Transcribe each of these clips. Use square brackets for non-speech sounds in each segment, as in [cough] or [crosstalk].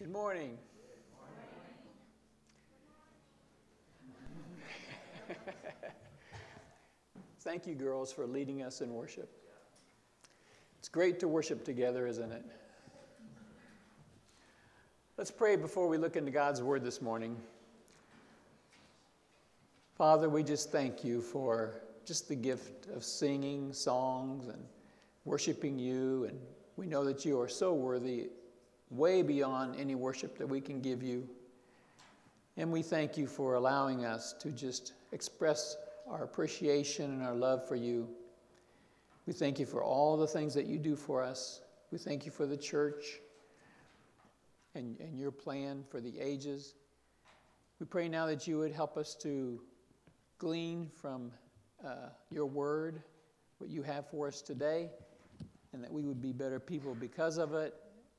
Good morning. [laughs] Thank you, girls, for leading us in worship. It's great to worship together, isn't it? Let's pray before we look into God's Word this morning. Father, we just thank you for just the gift of singing songs and worshiping you. And we know that you are so worthy, way beyond any worship that we can give you. And we thank you for allowing us to just express our appreciation and our love for you. We thank you for all the things that you do for us. We thank you for the church and, and your plan for the ages. We pray now that you would help us to glean from uh, your word, what you have for us today, and that we would be better people because of it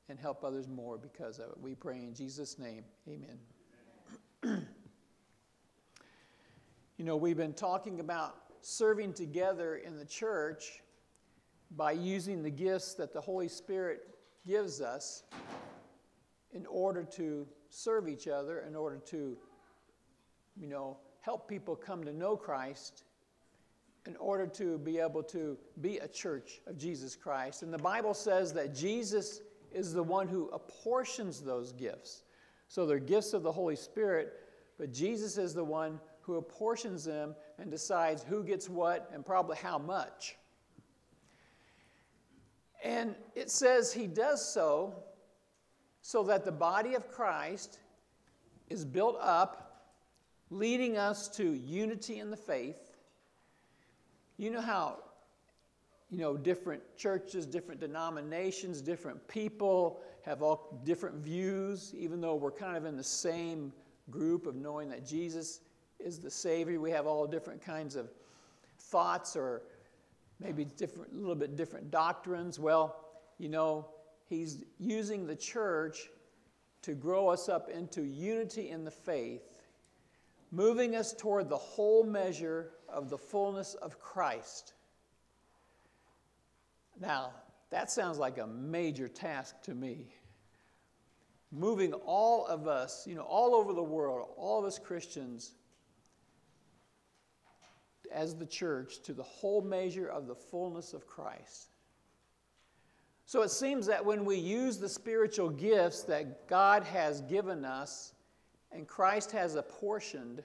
and help others more because of it. We pray in Jesus' name. Amen. you know, we've been talking about serving together in the church by using the gifts that the Holy Spirit gives us in order to serve each other, in order to, you know, help people come to know Christ in order to be able to be a church of Jesus Christ. And the Bible says that Jesus is the one who apportions those gifts. So they're gifts of the Holy Spirit, but Jesus is the one who apportions them and decides who gets what and probably how much. And it says he does so so that the body of Christ is built up leading us to unity in the faith. You know how, you know, different churches, different denominations, different people have all different views, even though we're kind of in the same group of knowing that Jesus is the Savior. We have all different kinds of thoughts or maybe different, a little bit different doctrines. Well, you know, He's using the church to grow us up into unity in the faith moving us toward the whole measure of the fullness of Christ. Now, that sounds like a major task to me. Moving all of us, you know, all over the world, all of us Christians, as the church, to the whole measure of the fullness of Christ. So it seems that when we use the spiritual gifts that God has given us, and Christ has apportioned,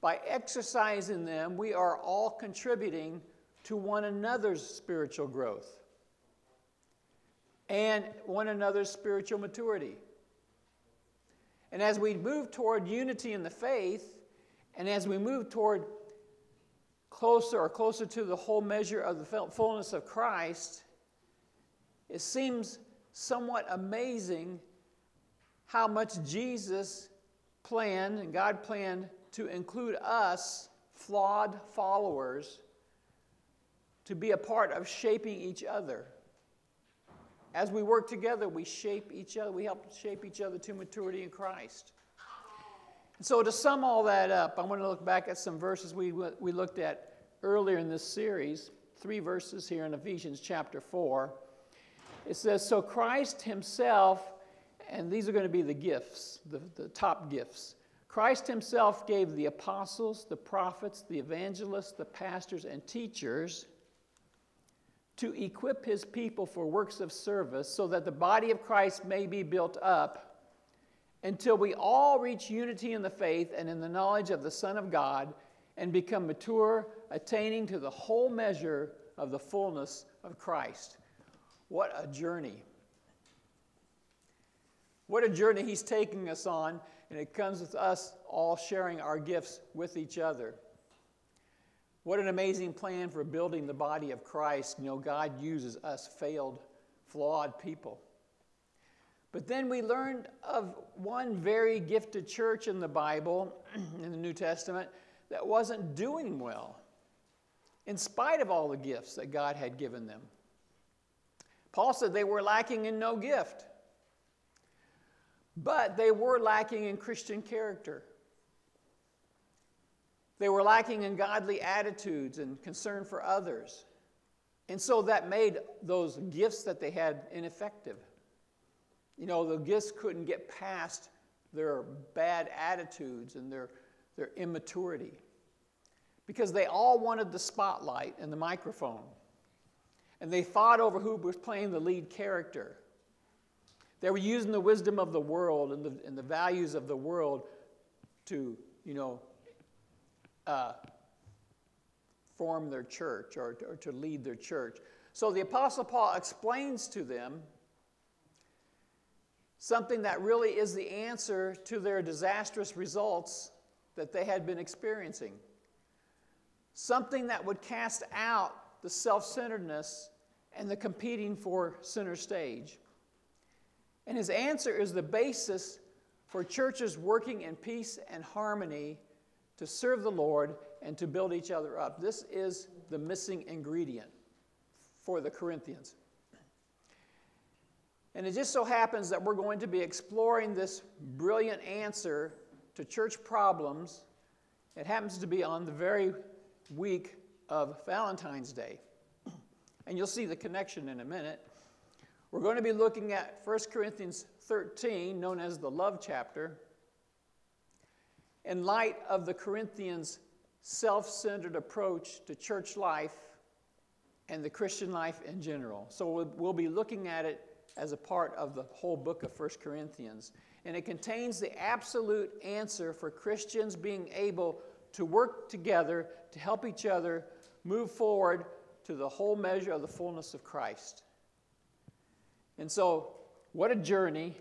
by exercising them, we are all contributing to one another's spiritual growth and one another's spiritual maturity. And as we move toward unity in the faith, and as we move toward closer or closer to the whole measure of the fullness of Christ, it seems somewhat amazing how much Jesus planned and God planned to include us, flawed followers, to be a part of shaping each other. As we work together, we shape each other, we help shape each other to maturity in Christ. So, to sum all that up, I want to look back at some verses we, we looked at earlier in this series, three verses here in Ephesians chapter 4. It says, So Christ Himself and these are going to be the gifts, the, the top gifts. Christ himself gave the apostles, the prophets, the evangelists, the pastors, and teachers to equip his people for works of service so that the body of Christ may be built up until we all reach unity in the faith and in the knowledge of the Son of God and become mature, attaining to the whole measure of the fullness of Christ. What a journey! What a journey he's taking us on, and it comes with us all sharing our gifts with each other. What an amazing plan for building the body of Christ. You know, God uses us failed, flawed people. But then we learned of one very gifted church in the Bible, [clears throat] in the New Testament, that wasn't doing well, in spite of all the gifts that God had given them. Paul said they were lacking in no gift. But they were lacking in Christian character. They were lacking in godly attitudes and concern for others. And so that made those gifts that they had ineffective. You know, the gifts couldn't get past their bad attitudes and their, their immaturity because they all wanted the spotlight and the microphone. And they fought over who was playing the lead character. They were using the wisdom of the world and the, and the values of the world to, you know, uh, form their church or, or to lead their church. So the Apostle Paul explains to them something that really is the answer to their disastrous results that they had been experiencing. Something that would cast out the self centeredness and the competing for center stage. And his answer is the basis for churches working in peace and harmony to serve the Lord and to build each other up. This is the missing ingredient for the Corinthians. And it just so happens that we're going to be exploring this brilliant answer to church problems. It happens to be on the very week of Valentine's Day. And you'll see the connection in a minute. We're going to be looking at 1 Corinthians 13, known as the love chapter, in light of the Corinthians' self centered approach to church life and the Christian life in general. So we'll be looking at it as a part of the whole book of 1 Corinthians. And it contains the absolute answer for Christians being able to work together to help each other move forward to the whole measure of the fullness of Christ. And so, what a journey.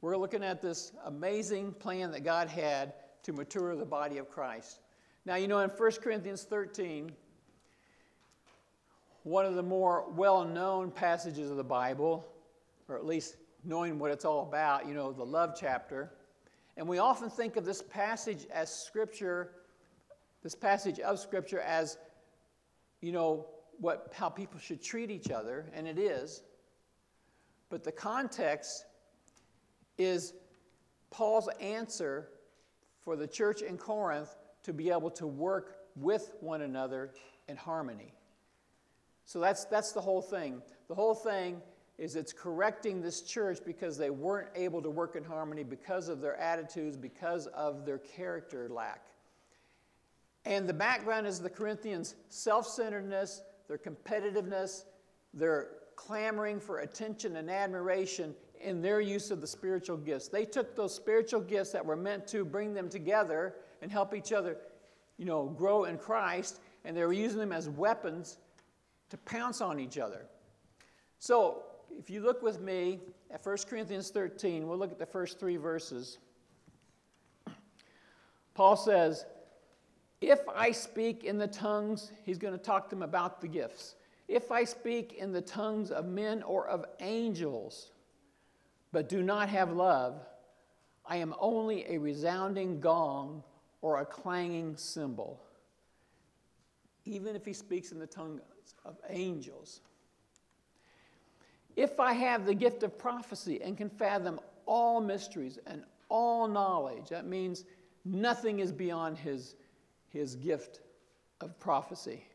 We're looking at this amazing plan that God had to mature the body of Christ. Now, you know, in 1 Corinthians 13, one of the more well known passages of the Bible, or at least knowing what it's all about, you know, the love chapter. And we often think of this passage as Scripture, this passage of Scripture as, you know, what, how people should treat each other, and it is. But the context is Paul's answer for the church in Corinth to be able to work with one another in harmony. So that's, that's the whole thing. The whole thing is it's correcting this church because they weren't able to work in harmony because of their attitudes, because of their character lack. And the background is the Corinthians' self centeredness, their competitiveness, their clamoring for attention and admiration in their use of the spiritual gifts. They took those spiritual gifts that were meant to bring them together and help each other, you know, grow in Christ, and they were using them as weapons to pounce on each other. So, if you look with me at 1 Corinthians 13, we'll look at the first three verses. Paul says, If I speak in the tongues, he's going to talk to them about the gifts. If I speak in the tongues of men or of angels, but do not have love, I am only a resounding gong or a clanging cymbal. Even if he speaks in the tongues of angels. If I have the gift of prophecy and can fathom all mysteries and all knowledge, that means nothing is beyond his, his gift of prophecy.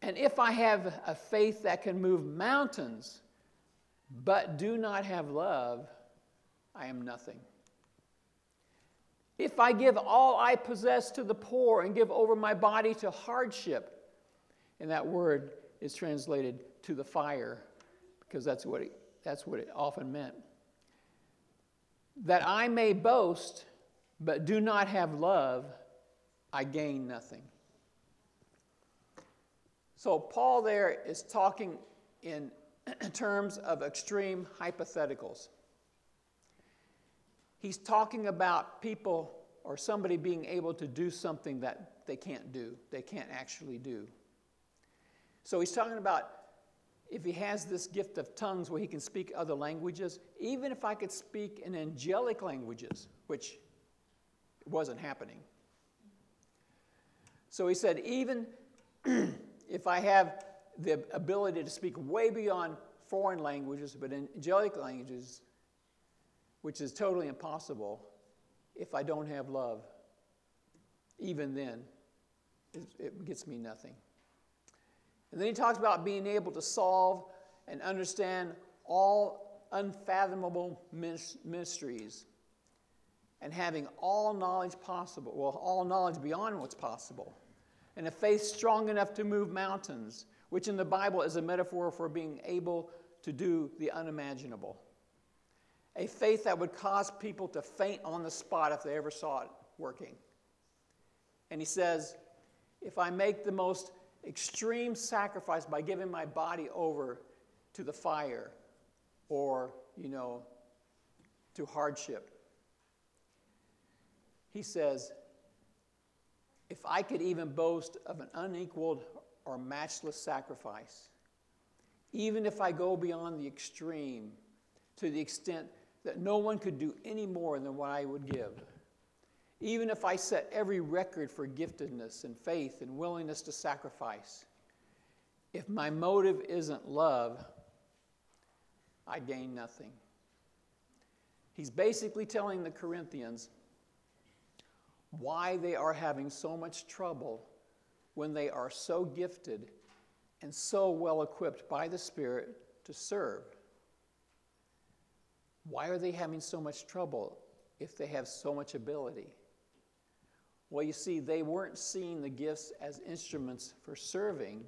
And if I have a faith that can move mountains, but do not have love, I am nothing. If I give all I possess to the poor and give over my body to hardship, and that word is translated to the fire, because that's what it, that's what it often meant. That I may boast, but do not have love, I gain nothing. So, Paul there is talking in [clears throat] terms of extreme hypotheticals. He's talking about people or somebody being able to do something that they can't do, they can't actually do. So, he's talking about if he has this gift of tongues where he can speak other languages, even if I could speak in angelic languages, which wasn't happening. So he said, even [clears throat] if I have the ability to speak way beyond foreign languages, but in angelic languages, which is totally impossible if I don't have love, even then, it gets me nothing. And then he talks about being able to solve and understand all unfathomable mysteries and having all knowledge possible, well, all knowledge beyond what's possible, and a faith strong enough to move mountains, which in the Bible is a metaphor for being able to do the unimaginable. A faith that would cause people to faint on the spot if they ever saw it working. And he says, if I make the most extreme sacrifice by giving my body over to the fire or, you know, to hardship, he says, if I could even boast of an unequaled or matchless sacrifice, even if I go beyond the extreme to the extent that no one could do any more than what I would give, even if I set every record for giftedness and faith and willingness to sacrifice, if my motive isn't love, I gain nothing. He's basically telling the Corinthians why they are having so much trouble when they are so gifted and so well equipped by the Spirit to serve. Why are they having so much trouble if they have so much ability? Well, you see, they weren't seeing the gifts as instruments for serving.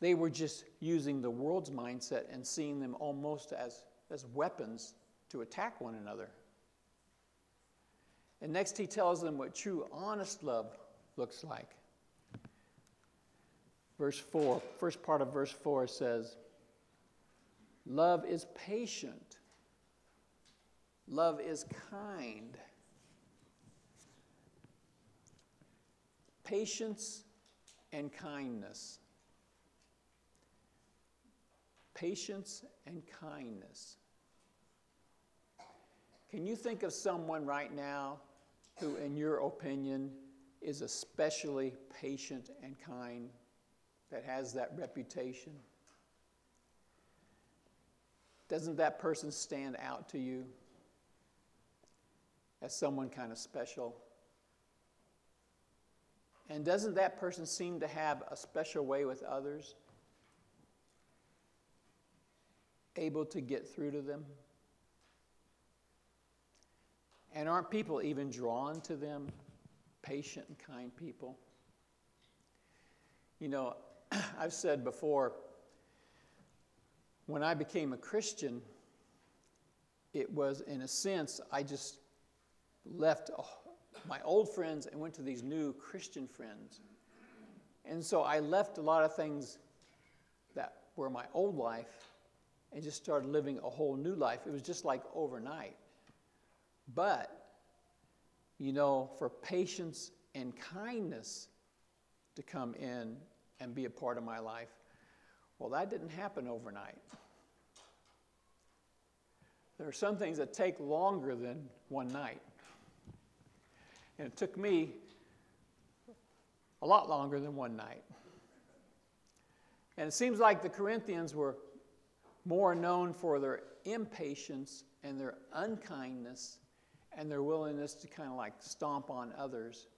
They were just using the world's mindset and seeing them almost as, as weapons to attack one another. And next, he tells them what true, honest love looks like. Verse 4, first part of verse 4 says, Love is patient, love is kind. Patience and kindness. Patience and kindness. Can you think of someone right now who, in your opinion, is especially patient and kind, that has that reputation? Doesn't that person stand out to you as someone kind of special? And doesn't that person seem to have a special way with others? Able to get through to them? And aren't people even drawn to them? Patient and kind people. You know, [clears throat] I've said before, when I became a Christian, it was, in a sense, I just left my old friends and went to these new Christian friends. And so I left a lot of things that were my old life and just started living a whole new life. It was just like overnight. But, you know, for patience and kindness to come in and be a part of my life, well, that didn't happen overnight. There are some things that take longer than one night. And it took me a lot longer than one night. And it seems like the Corinthians were more known for their impatience and their unkindness and their willingness to kind of like stomp on others.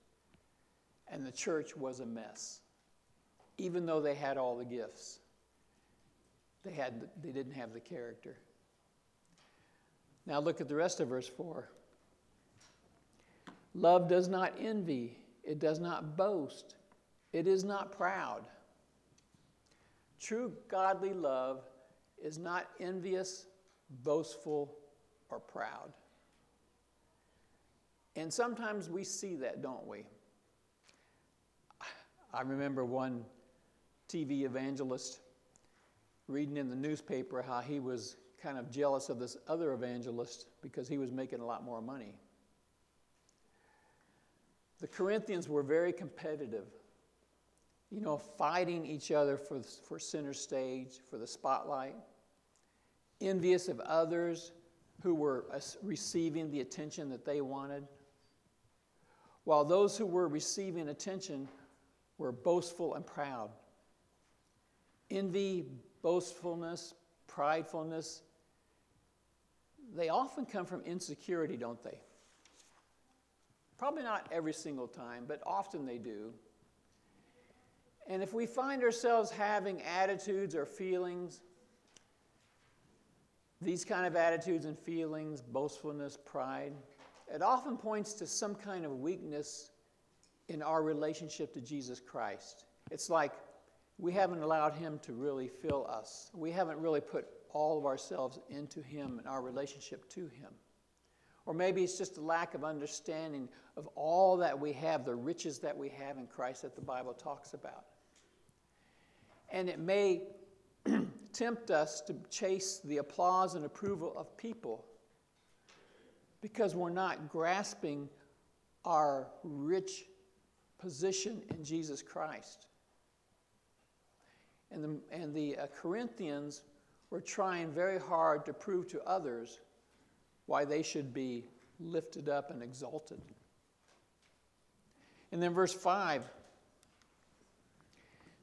And the church was a mess. Even though they had all the gifts, they, had, they didn't have the character. Now look at the rest of verse 4. Love does not envy, it does not boast, it is not proud. True godly love is not envious, boastful, or proud. And sometimes we see that, don't we? I remember one TV evangelist reading in the newspaper how he was kind of jealous of this other evangelist because he was making a lot more money. The Corinthians were very competitive, you know, fighting each other for, for center stage, for the spotlight, envious of others who were uh, receiving the attention that they wanted, while those who were receiving attention were boastful and proud. Envy, boastfulness, pridefulness, they often come from insecurity, don't they? Probably not every single time, but often they do. And if we find ourselves having attitudes or feelings these kind of attitudes and feelings, boastfulness, pride, it often points to some kind of weakness in our relationship to Jesus Christ. It's like we haven't allowed Him to really fill us. We haven't really put all of ourselves into Him and our relationship to Him. Or maybe it's just a lack of understanding of all that we have, the riches that we have in Christ that the Bible talks about. And it may [clears throat] tempt us to chase the applause and approval of people because we're not grasping our rich position in Jesus Christ. And the, and the uh, Corinthians were trying very hard to prove to others why they should be lifted up and exalted. And then verse 5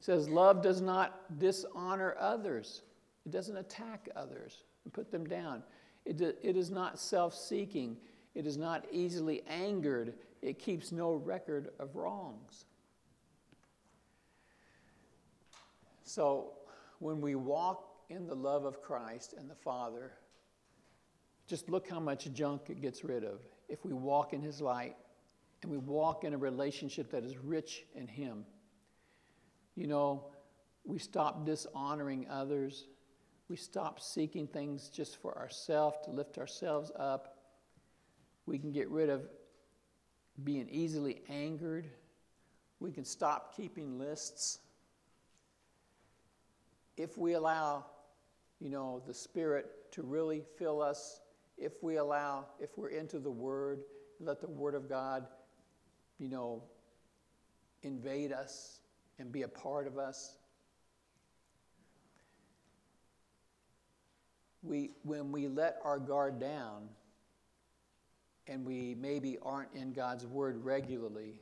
says, Love does not dishonor others, it doesn't attack others and put them down. It, it is not self seeking, it is not easily angered, it keeps no record of wrongs. So, when we walk in the love of Christ and the Father, just look how much junk it gets rid of if we walk in His light and we walk in a relationship that is rich in Him. You know, we stop dishonoring others. We stop seeking things just for ourselves to lift ourselves up. We can get rid of being easily angered. We can stop keeping lists. If we allow, you know, the Spirit to really fill us if we allow, if we're into the Word, let the Word of God, you know, invade us and be a part of us. We, when we let our guard down and we maybe aren't in God's Word regularly,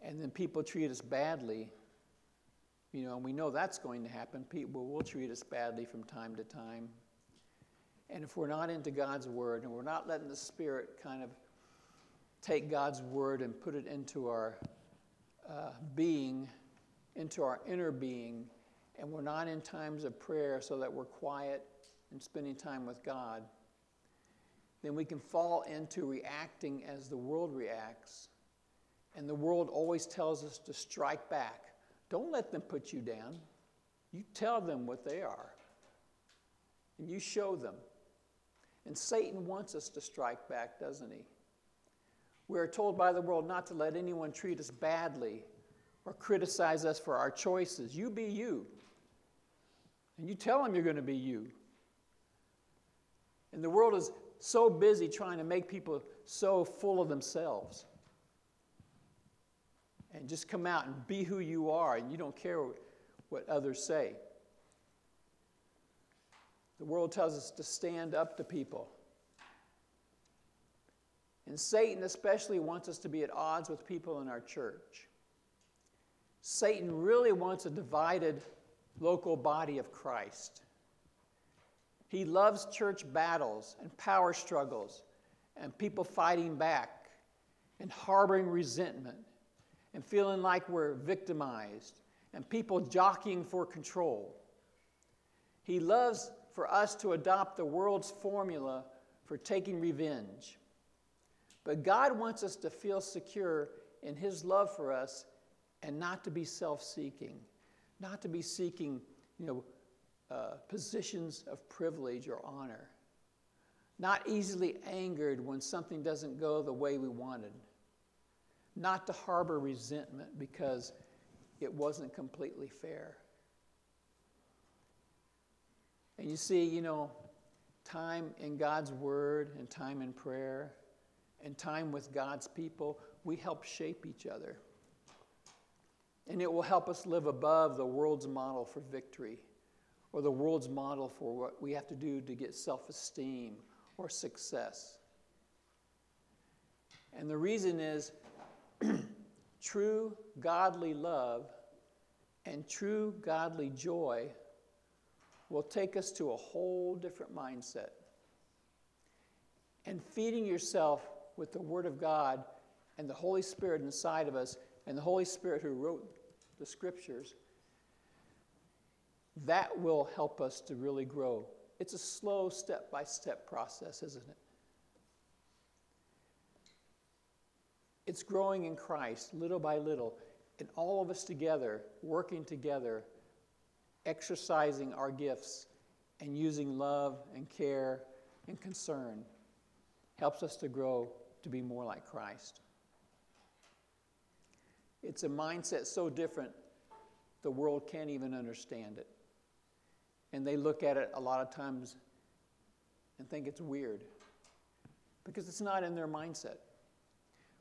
and then people treat us badly, you know, and we know that's going to happen. People will treat us badly from time to time. And if we're not into God's word and we're not letting the Spirit kind of take God's word and put it into our uh, being, into our inner being, and we're not in times of prayer so that we're quiet and spending time with God, then we can fall into reacting as the world reacts. And the world always tells us to strike back. Don't let them put you down. You tell them what they are, and you show them. And Satan wants us to strike back, doesn't he? We are told by the world not to let anyone treat us badly or criticize us for our choices. You be you. And you tell them you're going to be you. And the world is so busy trying to make people so full of themselves. And just come out and be who you are, and you don't care what others say. The world tells us to stand up to people. And Satan especially wants us to be at odds with people in our church. Satan really wants a divided local body of Christ. He loves church battles and power struggles and people fighting back and harboring resentment and feeling like we're victimized and people jockeying for control. He loves for us to adopt the world's formula for taking revenge. But God wants us to feel secure in His love for us and not to be self seeking, not to be seeking, you know, uh, positions of privilege or honor, not easily angered when something doesn't go the way we wanted, not to harbor resentment because it wasn't completely fair. And you see, you know, time in God's Word and time in prayer and time with God's people, we help shape each other. And it will help us live above the world's model for victory or the world's model for what we have to do to get self esteem or success. And the reason is [clears throat] true godly love and true godly joy will take us to a whole different mindset. And feeding yourself with the Word of God and the Holy Spirit inside of us, and the Holy Spirit who wrote the Scriptures, that will help us to really grow It's a slow step by step process, isn't it? It's growing in Christ little by little, and all of us together, working together, exercising our gifts, and using love and care and concern helps us to grow to be more like Christ. It's a mindset so different, the world can't even understand it. And they look at it a lot of times and think it's weird because it's not in their mindset.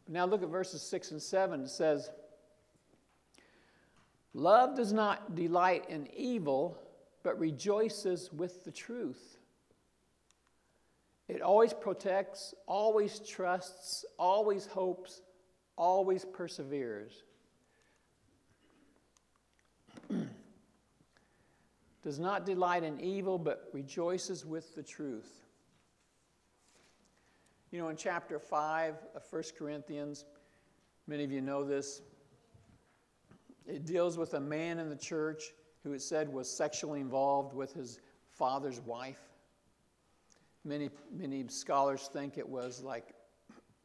But now look at verses 6 and 7. It says, Love does not delight in evil, but rejoices with the truth. It always protects, always trusts, always hopes, always perseveres. Does not delight in evil, but rejoices with the truth. You know, in chapter 5 of 1 Corinthians, many of you know this, it deals with a man in the church who it said was sexually involved with his father's wife. Many, many scholars think it was like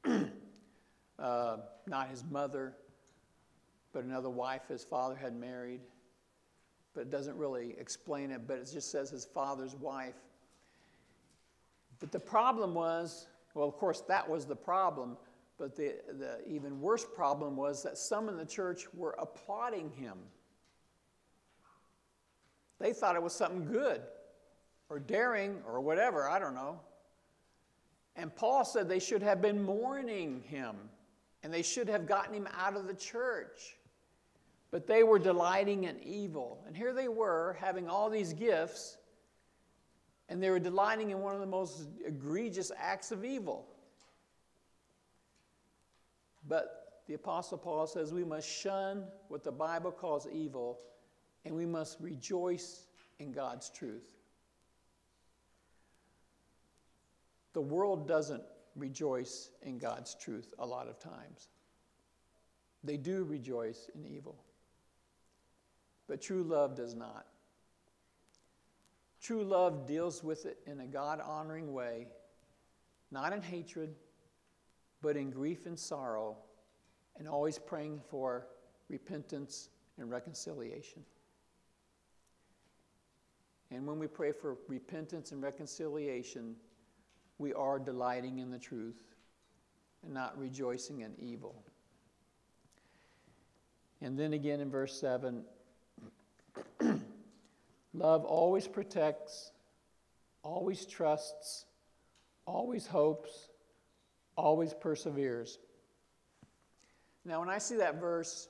[clears throat] uh, not his mother, but another wife his father had married. But it doesn't really explain it, but it just says his father's wife. But the problem was well, of course, that was the problem, but the, the even worse problem was that some in the church were applauding him. They thought it was something good or daring or whatever, I don't know. And Paul said they should have been mourning him and they should have gotten him out of the church. But they were delighting in evil. And here they were having all these gifts, and they were delighting in one of the most egregious acts of evil. But the Apostle Paul says we must shun what the Bible calls evil, and we must rejoice in God's truth. The world doesn't rejoice in God's truth a lot of times. They do rejoice in evil. But true love does not. True love deals with it in a God honoring way, not in hatred, but in grief and sorrow, and always praying for repentance and reconciliation. And when we pray for repentance and reconciliation, we are delighting in the truth and not rejoicing in evil. And then again in verse 7 love always protects, always trusts, always hopes, always perseveres. Now, when I see that verse,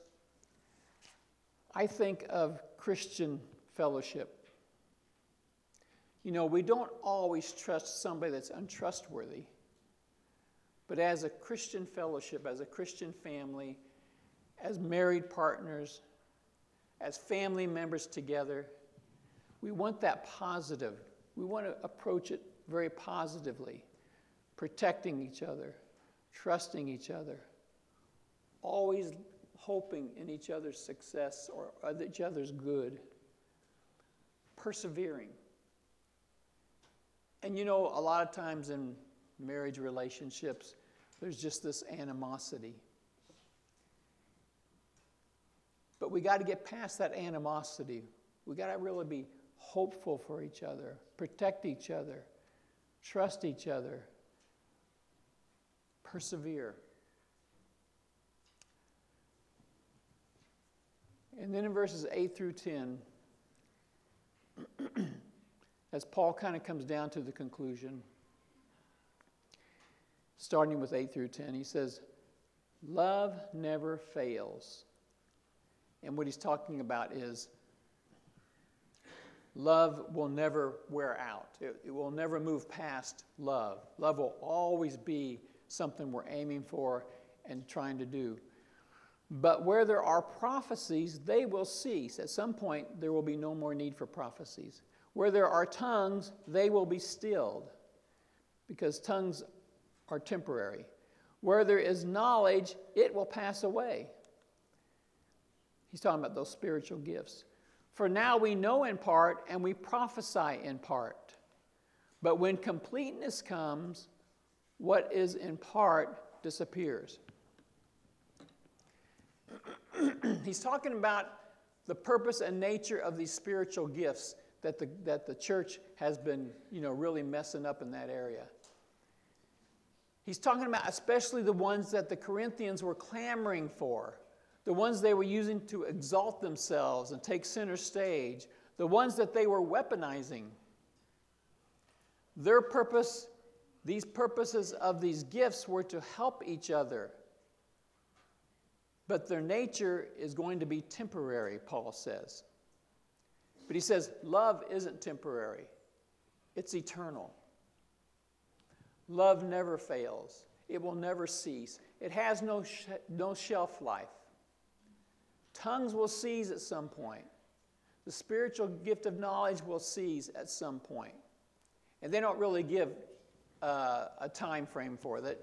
I think of Christian fellowship. You know, we don't always trust somebody that's untrustworthy. But as a Christian fellowship, as a Christian family, as married partners, as family members together, we want that positive. We want to approach it very positively, protecting each other, trusting each other, always hoping in each other's success or uh, each other's good, persevering. And you know, a lot of times in marriage relationships, there's just this animosity. But we got to get past that animosity. We got to really be hopeful for each other, protect each other, trust each other, persevere. And then in verses 8 through 10, [clears throat] as Paul kind of comes down to the conclusion, starting with 8 through 10, he says, Love never fails. And what he's talking about is love will never wear out, it, it, will never move past love. Love will always be something we're aiming for and trying to do. But where there are prophecies, they will cease. At some point, there will be no more need for prophecies. Where there are tongues, they will be stilled because tongues are temporary. Where there is knowledge, it will pass away. He's talking about those spiritual gifts. For now we know in part and we prophesy in part. But when completeness comes, what is in part disappears. [clears throat] He's talking about the purpose and nature of these spiritual gifts that the, that the church has been, you know, really messing up in that area. He's talking about especially the ones that the Corinthians were clamoring for, the ones they were using to exalt themselves and take center stage, the ones that they were weaponizing. Their purpose, these purposes of these gifts were to help each other. But their nature is going to be temporary, Paul says. But he says love isn't temporary, it's eternal. Love never fails, it will never cease, it has no, sh- no shelf life. Tongues will cease at some point. The spiritual gift of knowledge will cease at some point. And they don't really give uh, a time frame for that.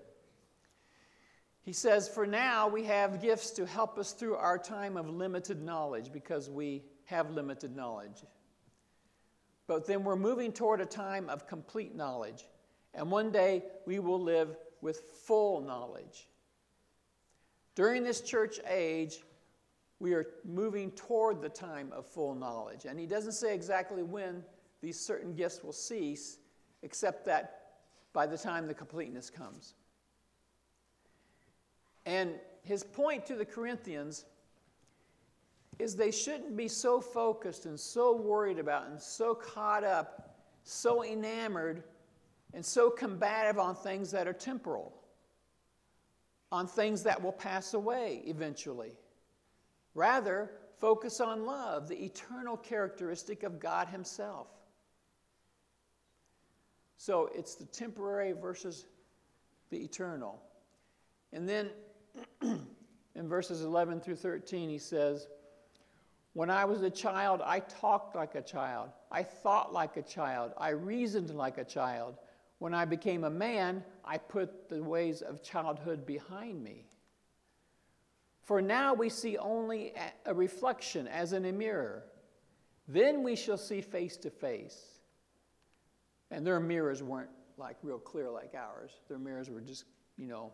He says, For now, we have gifts to help us through our time of limited knowledge because we have limited knowledge. But then we're moving toward a time of complete knowledge. And one day we will live with full knowledge. During this church age, we are moving toward the time of full knowledge. And he doesn't say exactly when these certain gifts will cease, except that by the time the completeness comes. And his point to the Corinthians is they shouldn't be so focused and so worried about and so caught up, so enamored, and so combative on things that are temporal, on things that will pass away eventually. Rather, focus on love, the eternal characteristic of God Himself. So it's the temporary versus the eternal. And then [clears throat] in verses 11 through 13, he says, When I was a child, I talked like a child. I thought like a child. I reasoned like a child. When I became a man, I put the ways of childhood behind me. For now we see only a reflection as in a mirror. Then we shall see face to face. And their mirrors weren't like real clear like ours. Their mirrors were just, you know,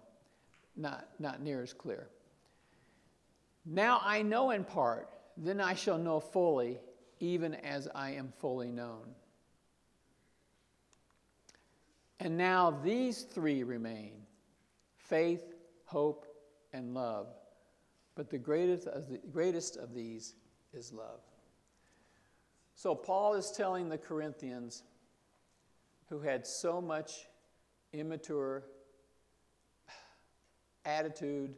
not, not near as clear. Now I know in part, then I shall know fully, even as I am fully known. And now these three remain faith, hope, and love. But the greatest of, the greatest of these is love. So Paul is telling the Corinthians who had so much immature attitude,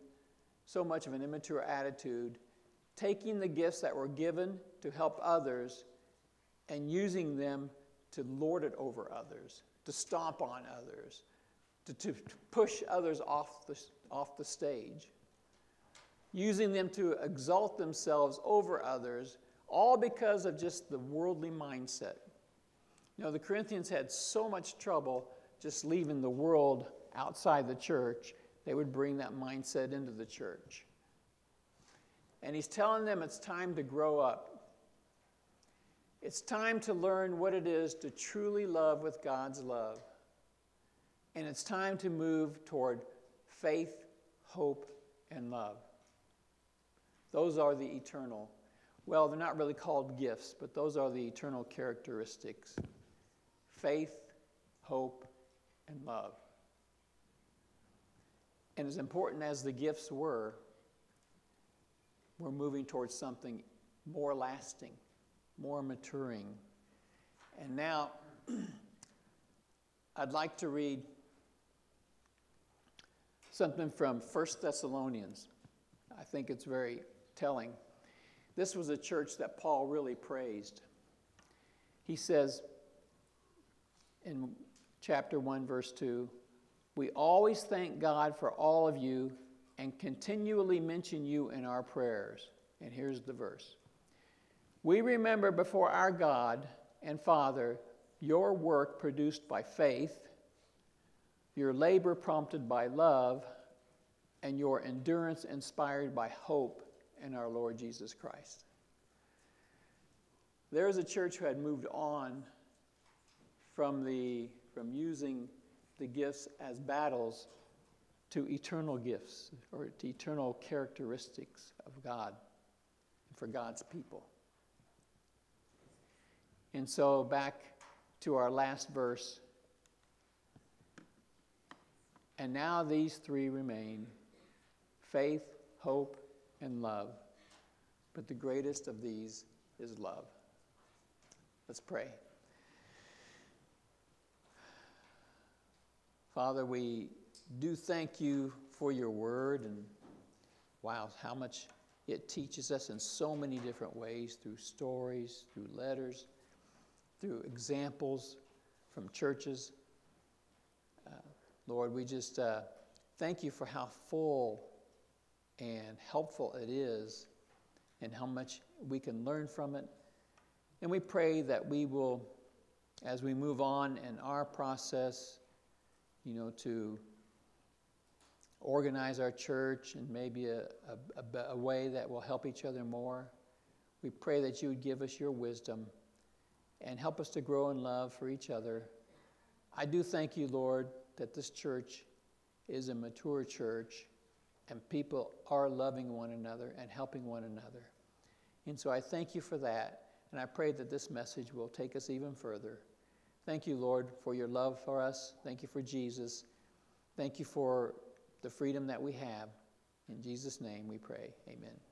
so much of an immature attitude, taking the gifts that were given to help others and using them to lord it over others, to stomp on others, to, to, push others off the, off the stage, using them to exalt themselves over others, all because of just the worldly mindset. You know, the Corinthians had so much trouble just leaving the world outside the church, they would bring that mindset into the church. And he's telling them it's time to grow up. It's time to learn what it is to truly love with God's love. And it's time to move toward faith, hope, and love. Those are the eternal. Well, they're not really called gifts, but those are the eternal characteristics faith, hope, and love. And as important as the gifts were, we're moving towards something more lasting, more maturing. And now, [clears throat] I'd like to read something from 1 Thessalonians. I think it's very telling. This was a church that Paul really praised. He says, in chapter 1, verse 2 We always thank God for all of you and continually mention you in our prayers. And here's the verse We remember before our God and Father your work produced by faith, your labor prompted by love, and your endurance inspired by hope in our Lord Jesus Christ. There's a church who had moved on from, the, from using the gifts as battles to eternal gifts or to eternal characteristics of God for God's people. And so, back to our last verse. And now these three remain faith, hope, and love. But the greatest of these is love. Let's pray. Father, we do thank you for your word and wow, how much it teaches us in so many different ways through stories, through letters, through examples from churches. Uh, Lord, we just uh, thank you for how full and helpful it is and how much we can learn from it. And we pray that we will, as we move on in our process, you know, to organize our church and maybe a, a, a, way that will help each other more. We pray that you would give us your wisdom and help us to grow in love for each other. I do thank you, Lord, that this church is a mature church and people are loving one another and helping one another. And so I thank you for that. And I pray that this message will take us even further. Thank you, Lord, for your love for us. Thank you for Jesus. Thank you for the freedom that we have. In Jesus' name we pray. Amen.